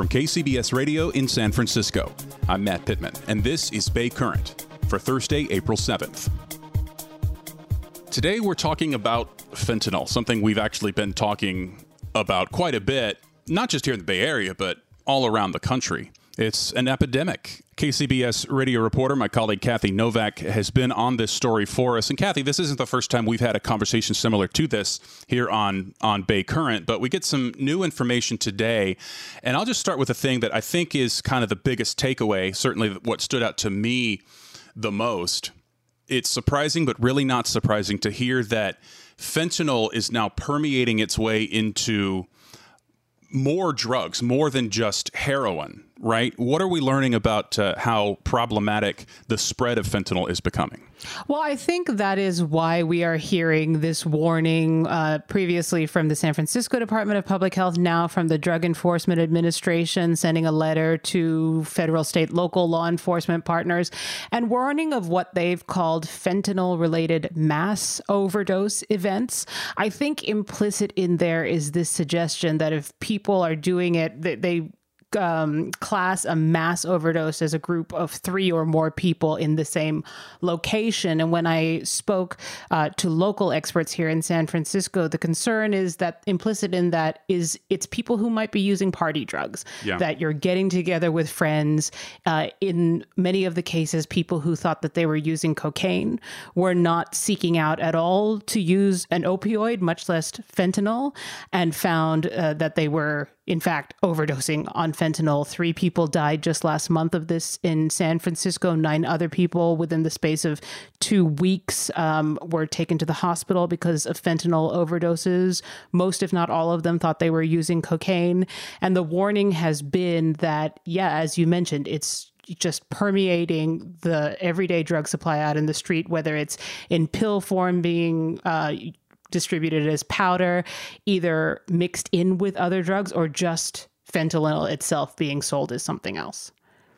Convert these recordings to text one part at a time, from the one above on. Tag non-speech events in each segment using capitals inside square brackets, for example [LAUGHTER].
From KCBS Radio in San Francisco, I'm Matt Pittman, and this is Bay Current for Thursday, April 7th. Today, we're talking about fentanyl, something we've actually been talking about quite a bit, not just here in the Bay Area, but all around the country. It's an epidemic. KCBS radio reporter, my colleague Kathy Novak, has been on this story for us. And Kathy, this isn't the first time we've had a conversation similar to this here on, on Bay Current, but we get some new information today. And I'll just start with a thing that I think is kind of the biggest takeaway, certainly what stood out to me the most. It's surprising, but really not surprising to hear that fentanyl is now permeating its way into more drugs, more than just heroin, right? What are we learning about uh, how problematic the spread of fentanyl is becoming? Well, I think that is why we are hearing this warning uh, previously from the San Francisco Department of Public Health, now from the Drug Enforcement Administration, sending a letter to federal, state, local law enforcement partners and warning of what they've called fentanyl related mass overdose events. I think implicit in there is this suggestion that if people are doing it, they, they um, class a mass overdose as a group of three or more people in the same location. And when I spoke uh, to local experts here in San Francisco, the concern is that implicit in that is it's people who might be using party drugs, Yeah. that you're getting together with friends. Uh, in many of the cases, people who thought that they were using cocaine were not seeking out at all to use an opioid, much less fentanyl, and found uh, that they were in fact, overdosing on fentanyl. Three people died just last month of this in San Francisco. Nine other people within the space of two weeks um, were taken to the hospital because of fentanyl overdoses. Most, if not all of them, thought they were using cocaine. And the warning has been that, yeah, as you mentioned, it's just permeating the everyday drug supply out in the street, whether it's in pill form being uh, distributed as powder, either mixed in with other drugs or just fentanyl itself being sold as something else.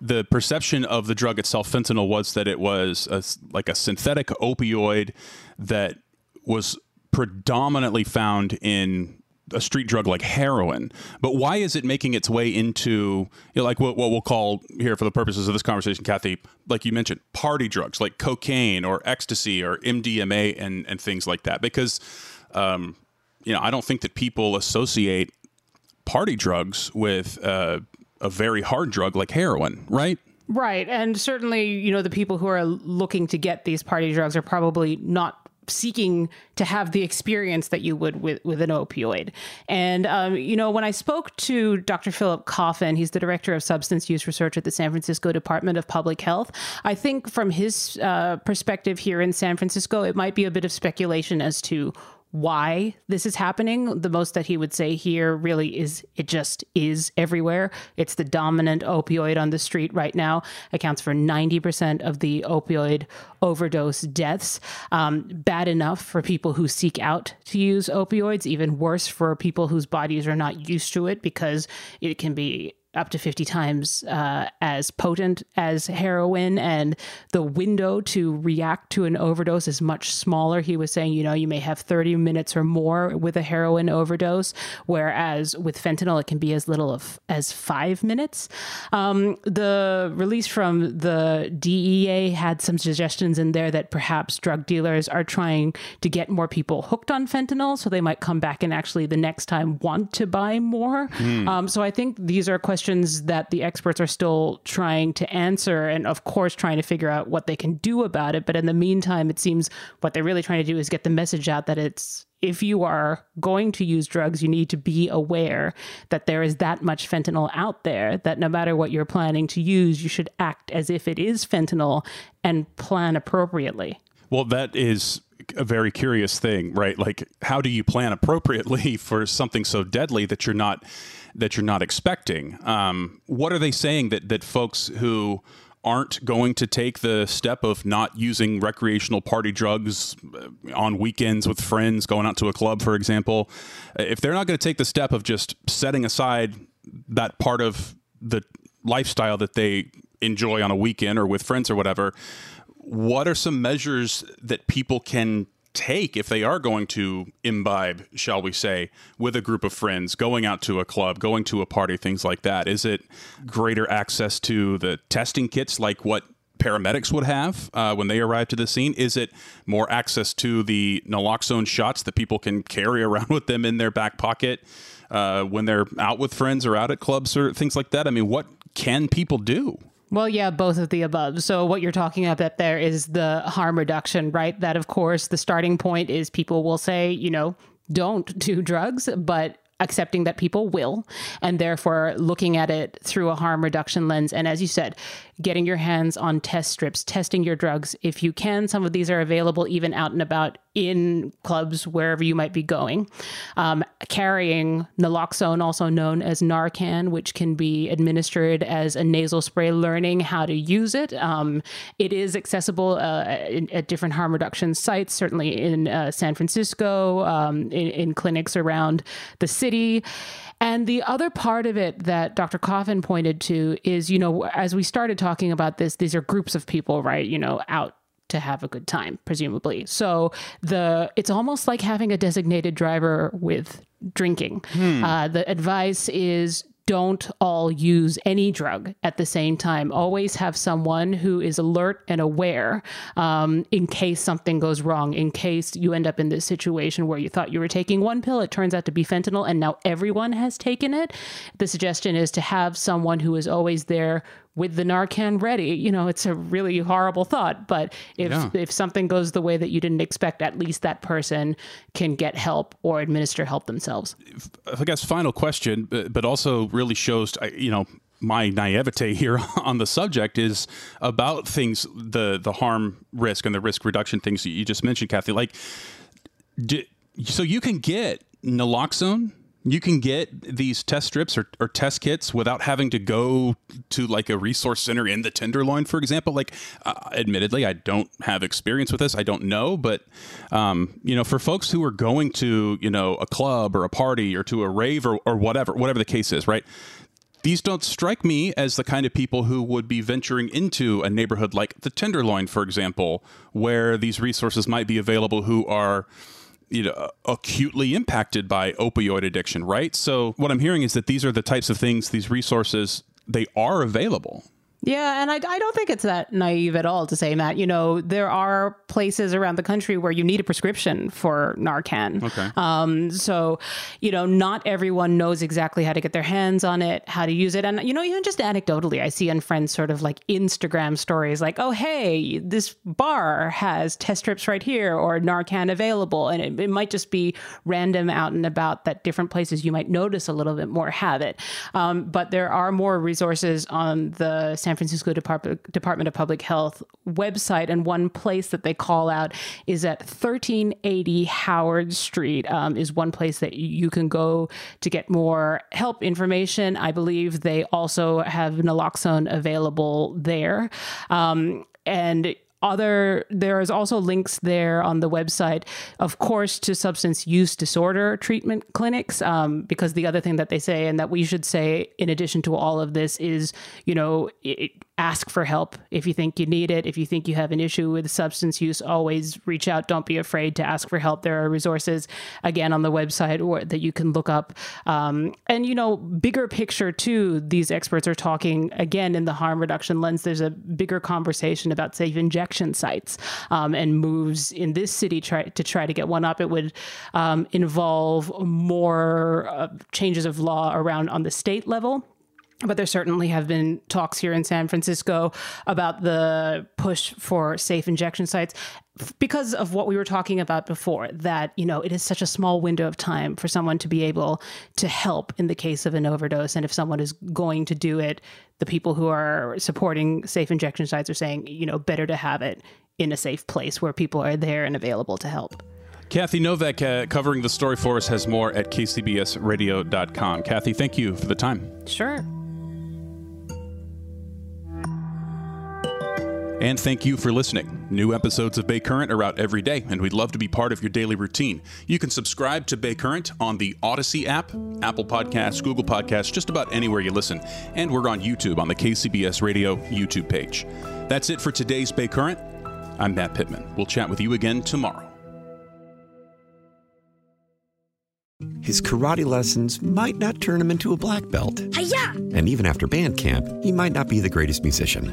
The perception of the drug itself, fentanyl, was that it was a, like a synthetic opioid that was predominantly found in a street drug like heroin. But why is it making its way into you know, like what, what we'll call here for the purposes of this conversation, Kathy, like you mentioned, party drugs like cocaine or ecstasy or MDMA and, and things like that? Because, um, you know, I don't think that people associate party drugs with uh, a very hard drug like heroin, right? Right. And certainly, you know, the people who are looking to get these party drugs are probably not seeking to have the experience that you would with, with an opioid. And, um, you know, when I spoke to Dr. Philip Coffin, he's the director of substance use research at the San Francisco Department of Public Health. I think from his uh, perspective here in San Francisco, it might be a bit of speculation as to why this is happening. The most that he would say here really is it just is everywhere. It's the dominant opioid on the street right now, accounts for 90% of the opioid overdose deaths. Um, bad enough for people who seek out to use opioids, even worse for people whose bodies are not used to it because it can be up to 50 times uh, as potent as heroin, and the window to react to an overdose is much smaller. He was saying, you know, you may have 30 minutes or more with a heroin overdose, whereas with fentanyl, it can be as little of, as five minutes. Um, the release from the DEA had some suggestions in there that perhaps drug dealers are trying to get more people hooked on fentanyl, so they might come back and actually the next time want to buy more. Um, so I think these are questions that the experts are still trying to answer, and of course trying to figure out what they can do about it. But in the meantime, it seems what they're really trying to do is get the message out that it's if you are going to use drugs, you need to be aware that there is that much fentanyl out there that no matter what you're planning to use, you should act as if it is fentanyl and plan appropriately. Well, that is a very curious thing, right? Like, how do you plan appropriately [LAUGHS] for something so deadly that you're not that you're not expecting? Um, what are they saying that that folks who aren't going to take the step of not using recreational party drugs uh, on weekends with friends, going out to a club, for example, if they're not going to take the step of just setting aside that part of the lifestyle that they enjoy on a weekend or with friends or whatever, what are some measures that people can take if they are going to imbibe, shall we say, with a group of friends, going out to a club, going to a party, things like that? Is it greater access to the testing kits like what paramedics would have uh, when they arrive to the scene? Is it more access to the naloxone shots that people can carry around [LAUGHS] with them in their back pocket uh, when they're out with friends or out at clubs or things like that? I mean, what can people do? Well, yeah, both of the above. So, what you're talking about there is the harm reduction, right? That, of course, the starting point is people will say, you know, don't do drugs, but accepting that people will, and therefore looking at it through a harm reduction lens. And as you said, getting your hands on test strips, testing your drugs if you can. Some of these are available even out and about in clubs, wherever you might be going. Um, carrying naloxone, also known as Narcan, which can be administered as a nasal spray, learning how to use it. Um, it is accessible uh, in, at different harm reduction sites, certainly in uh, San Francisco, um, in, in clinics around the city. And the other part of it that Dr. Coffin pointed to is, you know, as we started talking about this, these are groups of people, right? You know, out to have a good time, presumably. So the it's almost like having a designated driver with drinking. Hmm. Uh, the advice is don't all use any drug at the same time. Always have someone who is alert and aware um, in case something goes wrong, in case you end up in this situation where you thought you were taking one pill, it turns out to be fentanyl, and now everyone has taken it. The suggestion is to have someone who is always there with the Narcan ready. You know, it's a really horrible thought, but if yeah. if something goes the way that you didn't expect, at least that person can get help or administer help themselves. I guess final question, but also really shows you know my naivete here [LAUGHS] on the subject is about things the the harm risk and the risk reduction things that you just mentioned, Kathy. Like, do, so you can get naloxone you can get these test strips or, or, test kits without having to go to like a resource center in the tenderloin for example. Like uh, admittedly i don't have experience with this. I don't know but um, you know for folks who are going to you know a club or a party or to a rave or, or whatever whatever the case is right? These don't strike me as the kind of people who would be venturing into a neighborhood like the tenderloin for example where these resources might be available who are you know uh, acutely impacted by opioid addiction right? So what i'm hearing is that these are the types of things these resources they are available yeah, and I, I don't think it's that naive at all to say, Matt. You know, there are places around the country where you need a prescription for Narcan. Okay. Um, so, you know, not everyone knows exactly how to get their hands on it, how to use it. And, you know, even just anecdotally, I see on friends sort of like Instagram stories like, oh, hey, this bar has test strips right here or Narcan available. And it, it might just be random out and about that different places you might notice a little bit more have it. Um, but there are more resources on the San San Francisco Department, Department of Public Health website, and one place that they call out is at 1380 Howard Street. Um, is one place that you can go to get more help information. I believe they also have naloxone available there. Um, and other there is also links there on the website of course to substance use disorder treatment clinics um, because the other thing that they say and that we should say in addition to all of this is you know it, ask for help if you think you need it. If you think you have an issue with substance use, always reach out. Don't be afraid to ask for help. There are resources again on the website or that you can look up. Um, and you know, bigger picture too. These experts are talking again in the harm reduction lens. There's a bigger conversation about safe injection sites um, and moves in this city try, to try to get one up. It would um, involve more uh, changes of law around on the state level but there certainly have been talks here in San Francisco about the push for safe injection sites because of what we were talking about before that you know it is such a small window of time for someone to be able to help in the case of an overdose and if someone is going to do it the people who are supporting safe injection sites are saying you know better to have it in a safe place where people are there and available to help Kathy Novak, uh, covering the story for us, has more at kcbsradio.com. Kathy, thank you for the time. Sure. And thank you for listening. New episodes of Bay Current are out every day, and we'd love to be part of your daily routine. You can subscribe to Bay Current on the Odyssey app, Apple Podcasts, Google Podcasts, just about anywhere you listen. And we're on YouTube on the KCBS Radio YouTube page. That's it for today's Bay Current. I'm Matt Pittman. We'll chat with you again tomorrow. His karate lessons might not turn him into a black belt. Hi-ya! And even after band camp, he might not be the greatest musician.